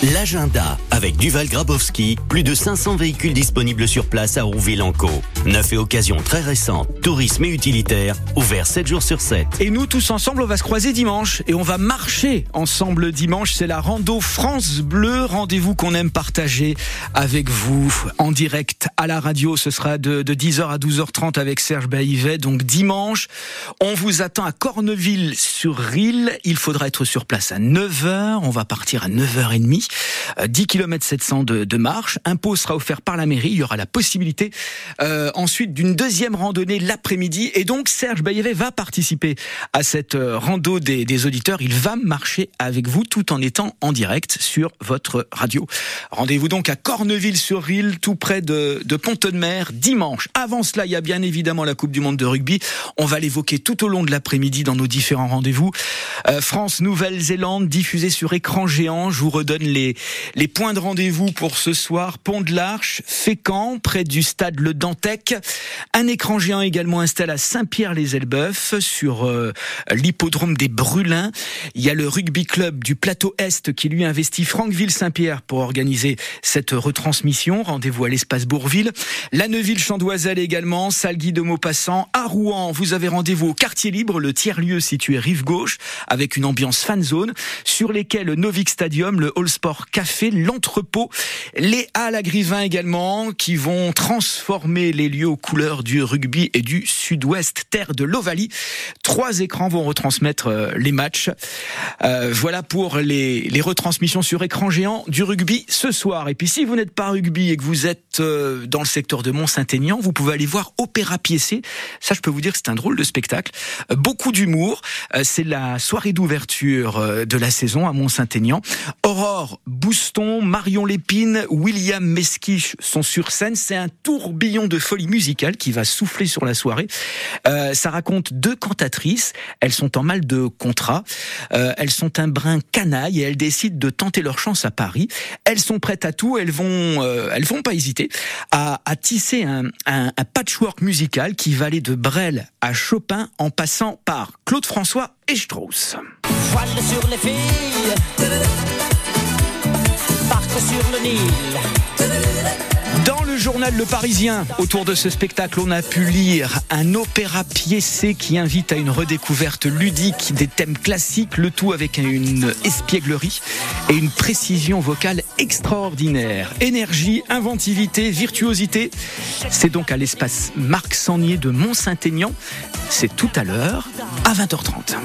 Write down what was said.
L'agenda avec Duval Grabowski, plus de 500 véhicules disponibles sur place à Rouville-en-Caux. Neuf et occasions très récentes, tourisme et utilitaire, ouvert 7 jours sur 7. Et nous tous ensemble, on va se croiser dimanche et on va marcher ensemble dimanche. C'est la rando France Bleu, rendez-vous qu'on aime partager avec vous en direct à la radio. Ce sera de, 10h à 12h30 avec Serge Baïvet. Donc dimanche, on vous attend à Corneville-sur-Rille. Il faudra être sur place à 9h. On va partir à 9h30. 10 km 700 de, marche. Un pot sera offert par la mairie. Il y aura la possibilité euh, ensuite d'une deuxième randonnée l'après-midi. Et donc Serge Bayevet va participer à cette euh, rando des, auditeurs. Il va marcher avec vous tout en étant en direct sur votre radio. Rendez-vous donc à Corneville-sur-Rille, tout près de, de Pont-de-Mer, dimanche. Avant cela, il y a bien évidemment la Coupe du Monde de rugby. On va l'évoquer tout au long de l'après-midi dans nos différents rendez-vous. Euh, France, Nouvelle-Zélande, diffusé sur écran géant. Je vous redonne les les, points de rendez-vous pour ce soir. Pont de l'Arche, Fécamp, près du stade Le Dantec. Un écran géant également installé à Saint-Pierre-les-Elbeuf sur euh, l'hippodrome des Brulins. Il y a le rugby club du plateau Est qui lui investit Franqueville-Saint-Pierre pour organiser cette retransmission. Rendez-vous à l'espace Bourville. La Neuville-Chandoiselle également, salle Guy de Maupassant. À Rouen, vous avez rendez-vous au quartier libre, le tiers-lieu situé rive gauche, avec une ambiance fan zone, sur lesquels le Novik Stadium, le All Sport Café, l'entrepôt, les Halles à Grivin également, qui vont transformer les lieux aux couleurs du rugby et du sud-ouest, terre de l'Ovalie. Trois écrans vont retransmettre euh, les matchs. Euh, voilà pour les, retransmissions sur écran géant du rugby ce soir. Et puis si vous n'êtes pas rugby et que vous êtes euh, dans le secteur de Mont-Saint-Aignan, vous pouvez aller voir Opéra Piessé. Ça, je peux vous dire que c'est un drôle de spectacle. beaucoup d'humour. c'est la soirée d'ouverture de la saison à Mont-Saint-Aignan. Aurore Bouston, Marion Lépine, William Mesquiche sont sur scène. C'est un tourbillon de folie musicale qui va souffler sur la soirée. Euh, ça raconte deux cantatrices. Elles sont en mal de contrat. Euh, elles sont un brin canaille et elles décident de tenter leur chance à Paris. Elles sont prêtes à tout. Elles vont, euh, elles vont pas hésiter à, tisser un, un, patchwork musical qui va aller de Brel à Chopin en passant par Claude François et Strauss. Voile sur les filles sur le Nil. Journal Le Parisien, autour de ce spectacle, on a pu lire un opéra piécé qui invite à une redécouverte ludique des thèmes classiques, le tout avec une espièglerie et une précision vocale extraordinaire. Énergie, inventivité, virtuosité. C'est donc à l'espace Marc Sangnier de Mont-Saint-Aignan. C'est tout à l'heure à 20h30.